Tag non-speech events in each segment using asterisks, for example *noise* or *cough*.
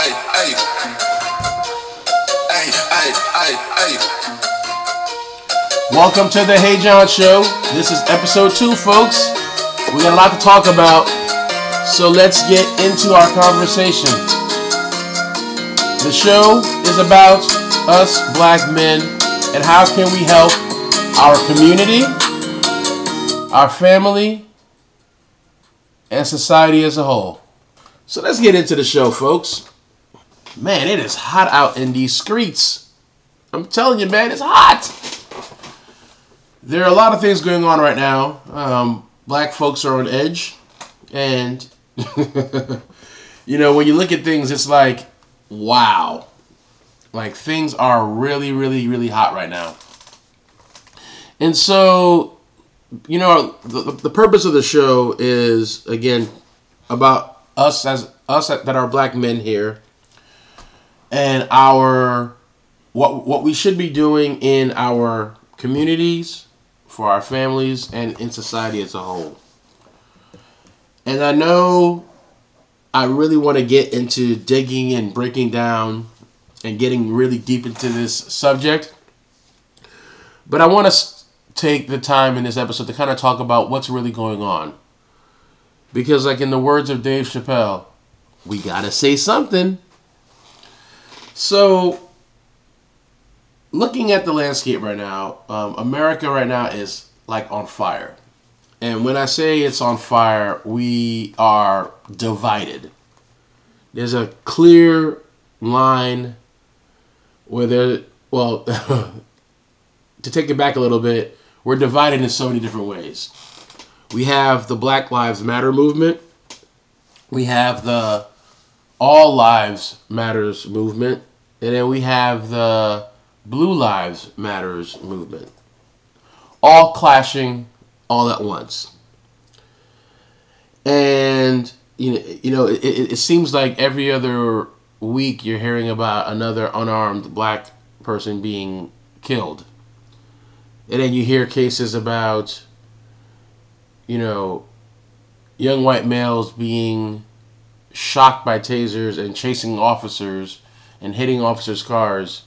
Ay, ay. Ay, ay, ay, ay. Welcome to the Hey John Show. This is episode two, folks. We got a lot to talk about, so let's get into our conversation. The show is about us black men and how can we help our community, our family, and society as a whole. So let's get into the show, folks. Man, it is hot out in these streets. I'm telling you, man, it's hot. There are a lot of things going on right now. Um, black folks are on edge. And, *laughs* you know, when you look at things, it's like, wow. Like, things are really, really, really hot right now. And so, you know, the, the purpose of the show is, again, about us as us that are black men here and our what what we should be doing in our communities for our families and in society as a whole. And I know I really want to get into digging and breaking down and getting really deep into this subject. But I want to take the time in this episode to kind of talk about what's really going on. Because, like in the words of Dave Chappelle, we got to say something. So, looking at the landscape right now, um, America right now is like on fire. And when I say it's on fire, we are divided. There's a clear line where there, well, *laughs* to take it back a little bit, we're divided in so many different ways. We have the Black Lives Matter movement. We have the All Lives Matters movement. And then we have the Blue Lives Matters movement. All clashing all at once. And you know, you know, it, it, seems like every other week you're hearing about another unarmed black person being killed. And then you hear cases about you know, young white males being shocked by tasers and chasing officers and hitting officers' cars,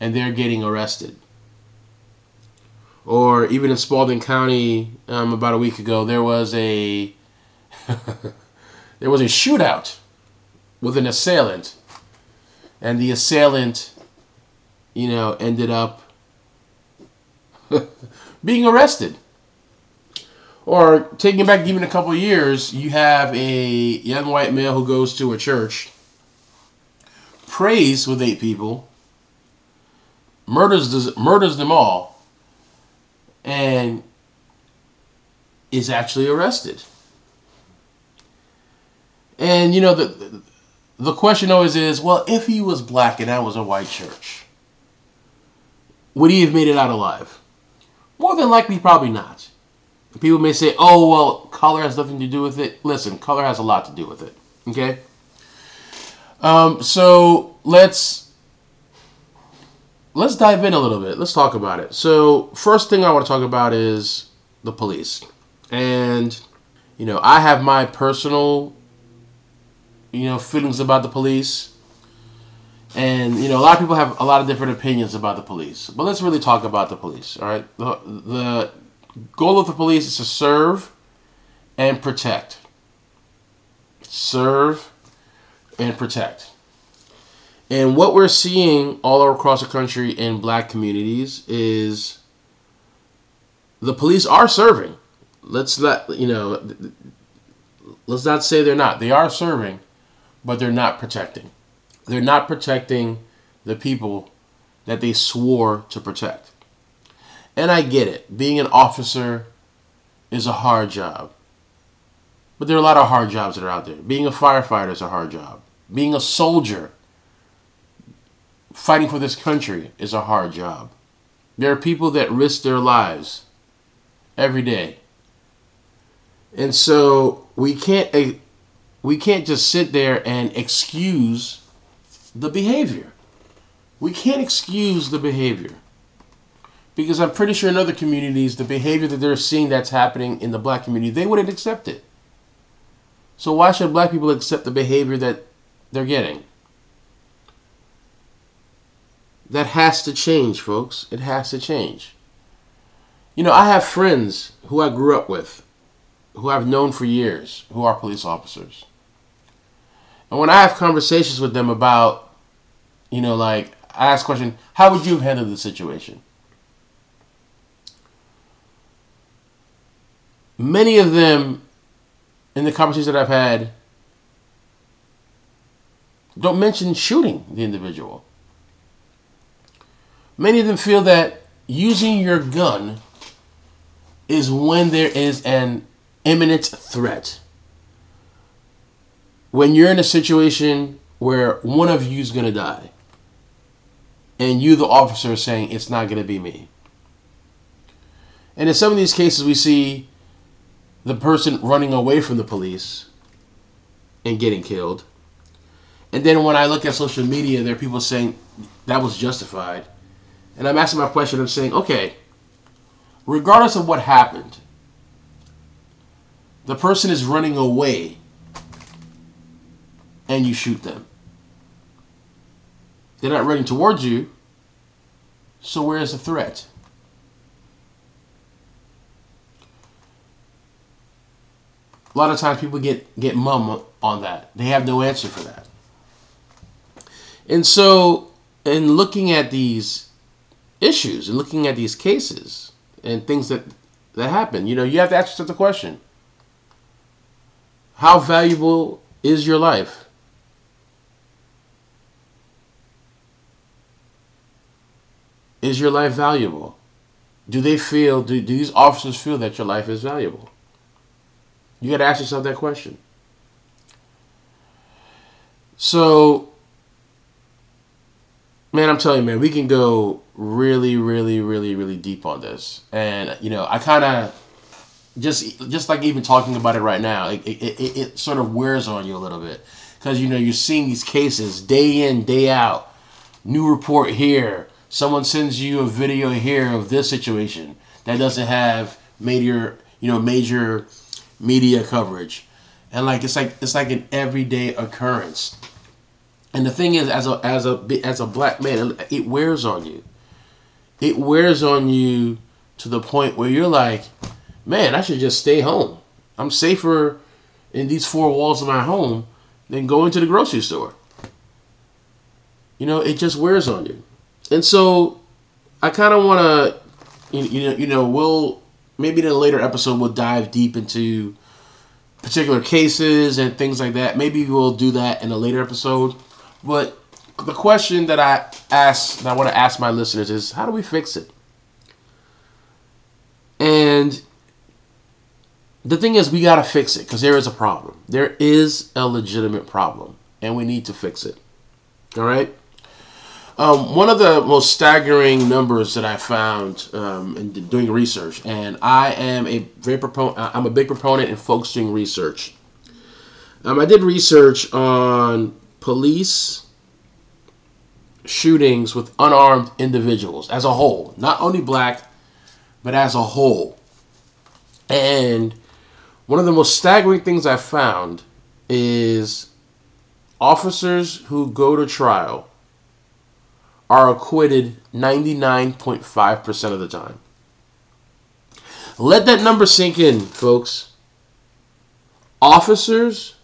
and they're getting arrested. Or even in Spalding County, um, about a week ago, there was a *laughs* there was a shootout with an assailant, and the assailant, you know, ended up *laughs* being arrested. Or taking it back even a couple years, you have a young white male who goes to a church, prays with eight people, murders murders them all, and is actually arrested. And you know the the question always is, well, if he was black and that was a white church, would he have made it out alive? More than likely, probably not. People may say, oh, well, color has nothing to do with it. Listen, color has a lot to do with it. Okay? Um, so let's let's dive in a little bit. Let's talk about it. So first thing I want to talk about is the police. And you know, I have my personal you know feelings about the police. And you know, a lot of people have a lot of different opinions about the police. But let's really talk about the police, all right? The the goal of the police is to serve and protect. Serve and protect. And what we're seeing all across the country in black communities is the police are serving. Let's not, you know, let's not say they're not. They are serving, but they're not protecting. They're not protecting the people that they swore to protect. And I get it. Being an officer is a hard job. But there are a lot of hard jobs that are out there. Being a firefighter is a hard job. Being a soldier, fighting for this country, is a hard job. There are people that risk their lives every day. And so we can't eh, we can't just sit there and excuse the behavior. We can't excuse the behavior because I'm pretty sure in other communities, the behavior that they're seeing that's happening in the black community, they wouldn't accept it. So why should black people accept the behavior that they're getting? that has to change, folks. It has to change. You know, I have friends who I grew up with, who I've known for years, who are police officers. And when I have conversations with them about, you know, like, I ask question, how would you have handled the situation? Many of them, in the conversations that I've had, don't mention shooting the individual. Many of them feel that using your gun is when there is an imminent threat. When you're in a situation where one of you is going to die, and you, the officer, are saying it's not going to be me. And in some of these cases, we see the person running away from the police and getting killed. And then when I look at social media, there are people saying that was justified. And I'm asking my question, I'm saying, okay, regardless of what happened, the person is running away and you shoot them. They're not running towards you, so where is the threat? A lot of times people get, get mum on that. They have no answer for that. And so, in looking at these issues and looking at these cases and things that, that happen, you know, you have to ask yourself the question How valuable is your life? Is your life valuable? Do they feel, do, do these officers feel that your life is valuable? You got to ask yourself that question. So, man, I'm telling you, man, we can go really, really, really, really deep on this. And, you know, I kind of just just like even talking about it right now, it, it, it, it sort of wears on you a little bit. Because, you know, you're seeing these cases day in, day out. New report here. Someone sends you a video here of this situation that doesn't have major, you know, major media coverage. And like it's like it's like an everyday occurrence. And the thing is, as a as a as a black man, it wears on you. It wears on you to the point where you're like, man, I should just stay home. I'm safer in these four walls of my home than going to the grocery store. You know, it just wears on you. And so, I kind of want to, you know, you know, we'll maybe in a later episode we'll dive deep into particular cases and things like that. Maybe we'll do that in a later episode. But the question that I ask, that I want to ask my listeners is, how do we fix it? And the thing is, we got to fix it because there is a problem. There is a legitimate problem, and we need to fix it. All right. Um, one of the most staggering numbers that I found um, in doing research, and I am a very proponent. I'm a big proponent in folks doing research. Um, I did research on police shootings with unarmed individuals as a whole, not only black, but as a whole. And one of the most staggering things I found is officers who go to trial are acquitted 99.5% of the time. Let that number sink in, folks. Officers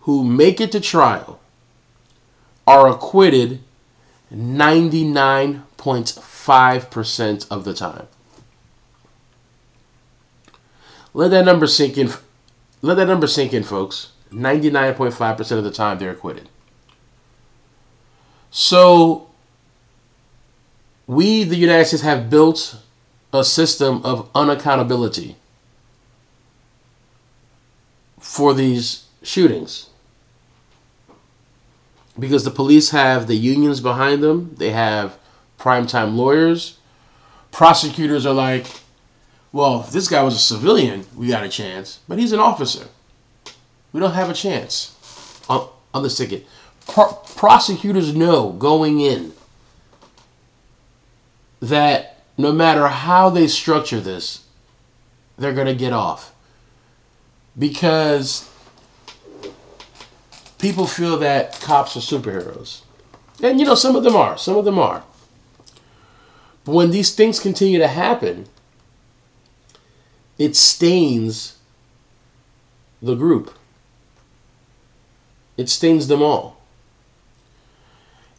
who make it to trial are acquitted 99.5% of the time. Let that number sink in. Let that number sink in, folks. 99.5% of the time they're acquitted. So we, the United States, have built a system of unaccountability for these shootings. Because the police have the unions behind them, they have primetime lawyers. Prosecutors are like, well, if this guy was a civilian, we got a chance. But he's an officer. We don't have a chance on, on this ticket. Pro- prosecutors know going in that no matter how they structure this, they're going to get off. Because people feel that cops are superheroes. And you know, some of them are. Some of them are. But when these things continue to happen, it stains the group. It stains them all.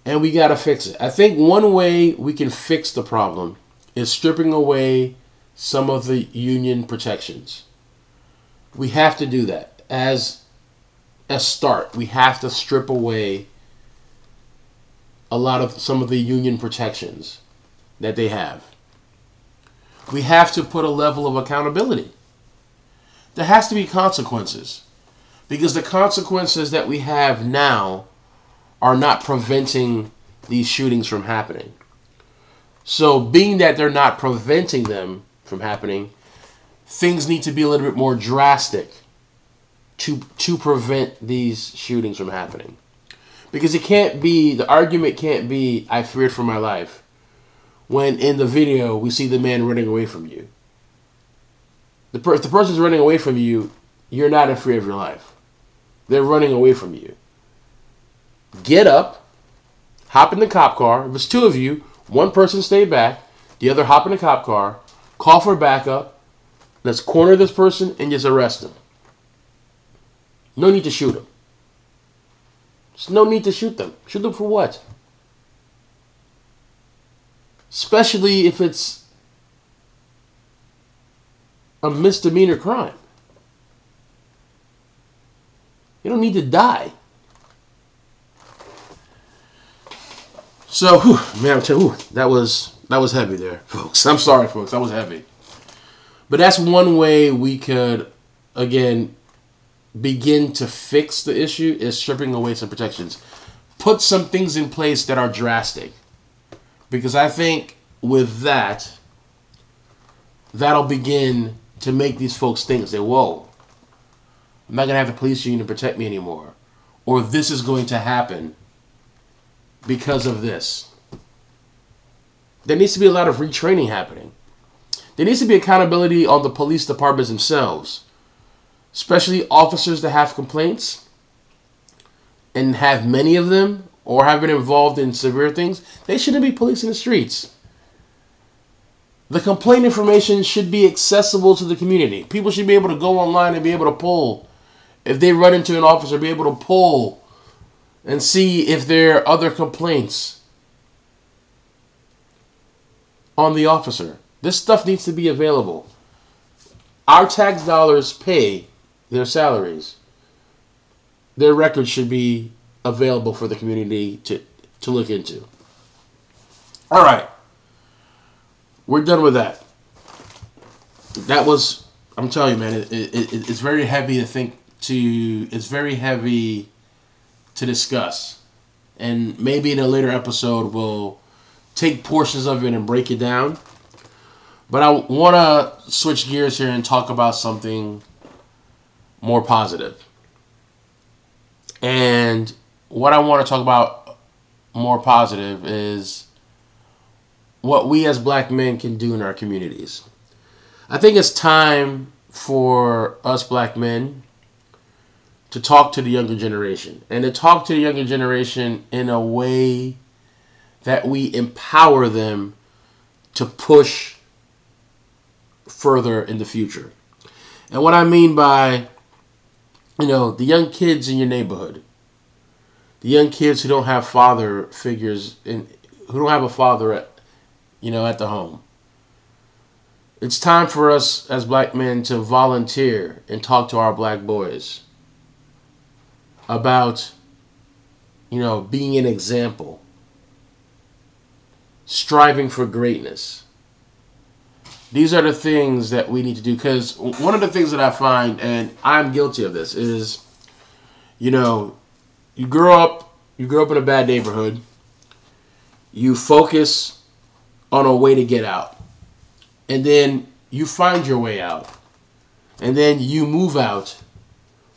And we got to fix it. I think one way we can fix the problem is stripping away some of the union protections. We have to do that as a start. We have to strip away a lot of some of the union protections that they have. We have to put a level of accountability. There has to be consequences because the consequences that we have now are not preventing these shootings from happening. So, being that they're not preventing them from happening, things need to be a little bit more drastic to to prevent these shootings from happening. Because it can't be the argument can't be I feared for my life when in the video we see the man running away from you. The per- the person's running away from you, you're not in fear of your life. They're running away from you. Get up, hop in the cop car. If it's two of you, one person stay back, the other hop in the cop car, call for backup. Let's corner this person and just arrest him. No need to shoot them. There's no need to shoot them. Shoot them for what? Especially if it's a misdemeanor crime. You don't need to die. So, whew, man, I'm telling you, that was that was heavy there, *laughs* folks. I'm sorry, folks. That was heavy. But that's one way we could, again, begin to fix the issue is stripping away some protections. Put some things in place that are drastic. Because I think with that, that'll begin to make these folks think, say, whoa, I'm not going to have the police union protect me anymore. Or this is going to happen because of this. There needs to be a lot of retraining happening. There needs to be accountability on the police departments themselves, especially officers that have complaints and have many of them or have been involved in severe things. They shouldn't be policing the streets. The complaint information should be accessible to the community. People should be able to go online and be able to pull. If they run into an officer, be able to pull and see if there are other complaints on the officer. This stuff needs to be available. Our tax dollars pay their salaries. Their records should be available for the community to, to look into. All right. We're done with that. That was, I'm telling you, man, it, it, it, it's very heavy to think to, it's very heavy to discuss. And maybe in a later episode, we'll take portions of it and break it down. But I want to switch gears here and talk about something more positive. And what I want to talk about more positive is what we as black men can do in our communities. I think it's time for us black men to talk to the younger generation and to talk to the younger generation in a way that we empower them to push further in the future. And what I mean by, you know, the young kids in your neighborhood, the young kids who don't have father figures in, who don't have a father at, you know, at the home. It's time for us as black men to volunteer and talk to our black boys about, you know, being an example, striving for greatness. These are the things that we need to do because one of the things that I find, and I'm guilty of this, is, you know, you grow up, you grow up in a bad neighborhood, you focus on a way to get out, and then you find your way out, and then you move out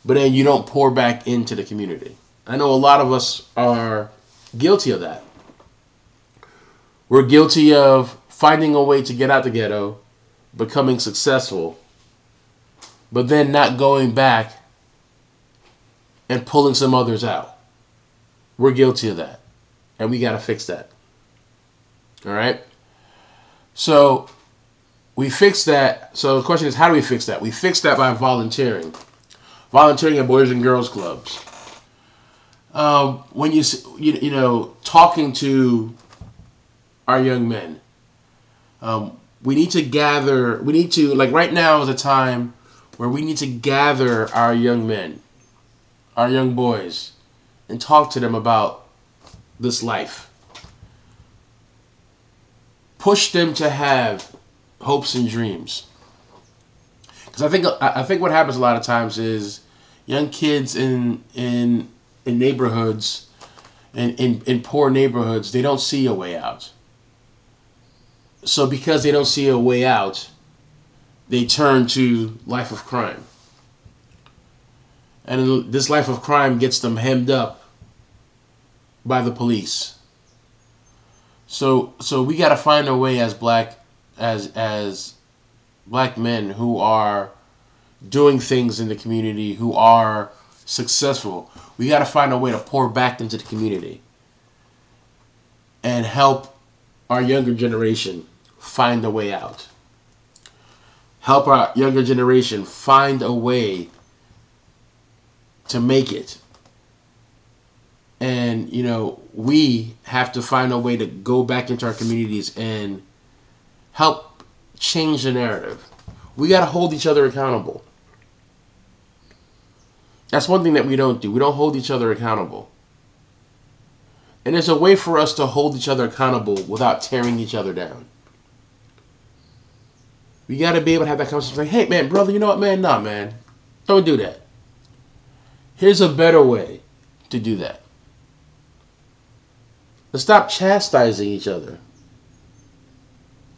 but then you don't pour back into the community. I know a lot of us are guilty of that. We're guilty of finding a way to get out the ghetto, becoming successful, but then not going back and pulling some others out. We're guilty of that. And we got to fix that. All right? So we fix that. So the question is, how do we fix that? We fix that by volunteering. Volunteering at Boys and Girls Clubs. Um, when you, you, you know, talking to our young men, um, we need to gather, we need to, like right now is a time where we need to gather our young men, our young boys, and talk to them about this life. Push them to have hopes and dreams. Because I think I think what happens a lot of times is young kids in in in neighborhoods in, in, in poor neighborhoods they don't see a way out. So because they don't see a way out, they turn to life of crime. And this life of crime gets them hemmed up by the police. So so we got to find a way as black as as black men who are doing things in the community who are successful. We got to find a way to pour back into the community and help our younger generation find a way out. Help our younger generation find a way to make it. And you know we have to find a way to go back into our communities and help change the narrative. We got to hold each other accountable. That's one thing that we don't do. We don't hold each other accountable. And there's a way for us to hold each other accountable without tearing each other down we got to be able to have that conversation like hey man brother you know what man nah man don't do that here's a better way to do that Let's stop chastising each other.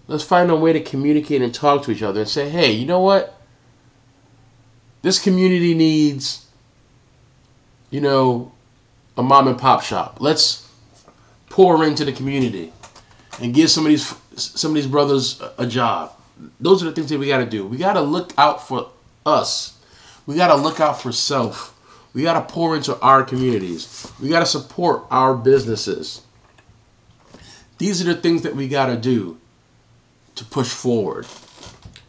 Let's find a way to communicate and talk to each other and say, hey, you know what? This community needs, you know, a mom and pop shop. Let's pour into the community and give some of these some of these brothers a job. Those are the things that we got to do. We got to look out for us. We got to look out for self. We got to pour into our communities. We got to support our businesses. These are the things that we got to do to push forward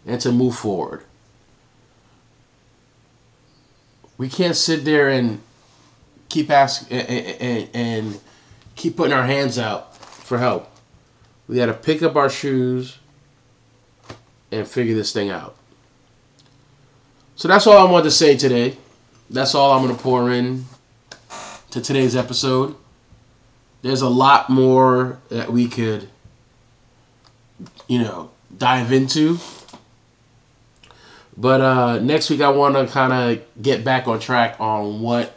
and to move forward. We can't sit there and keep asking and, and, and keep putting our hands out for help. We got to pick up our shoes and figure this thing out. So that's all I wanted to say today. That's all I'm going to pour in to today's episode there's a lot more that we could, you know, dive into. But uh, next week, I want to kind of get back on track on what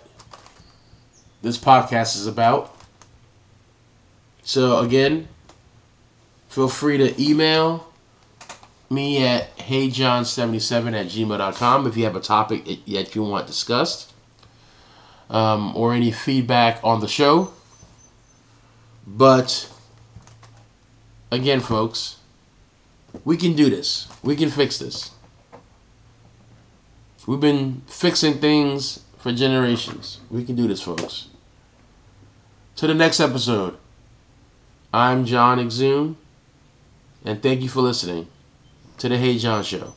this podcast is about. So, again, feel free to email me at heyjon77 at gmail.com if you have a topic that you want discussed um, or any feedback on the show. But again, folks, we can do this. We can fix this. We've been fixing things for generations. We can do this, folks. To the next episode, I'm John Exum, and thank you for listening to the Hey John Show.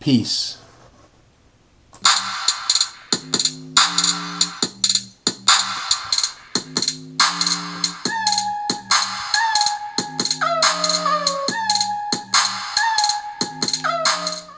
Peace.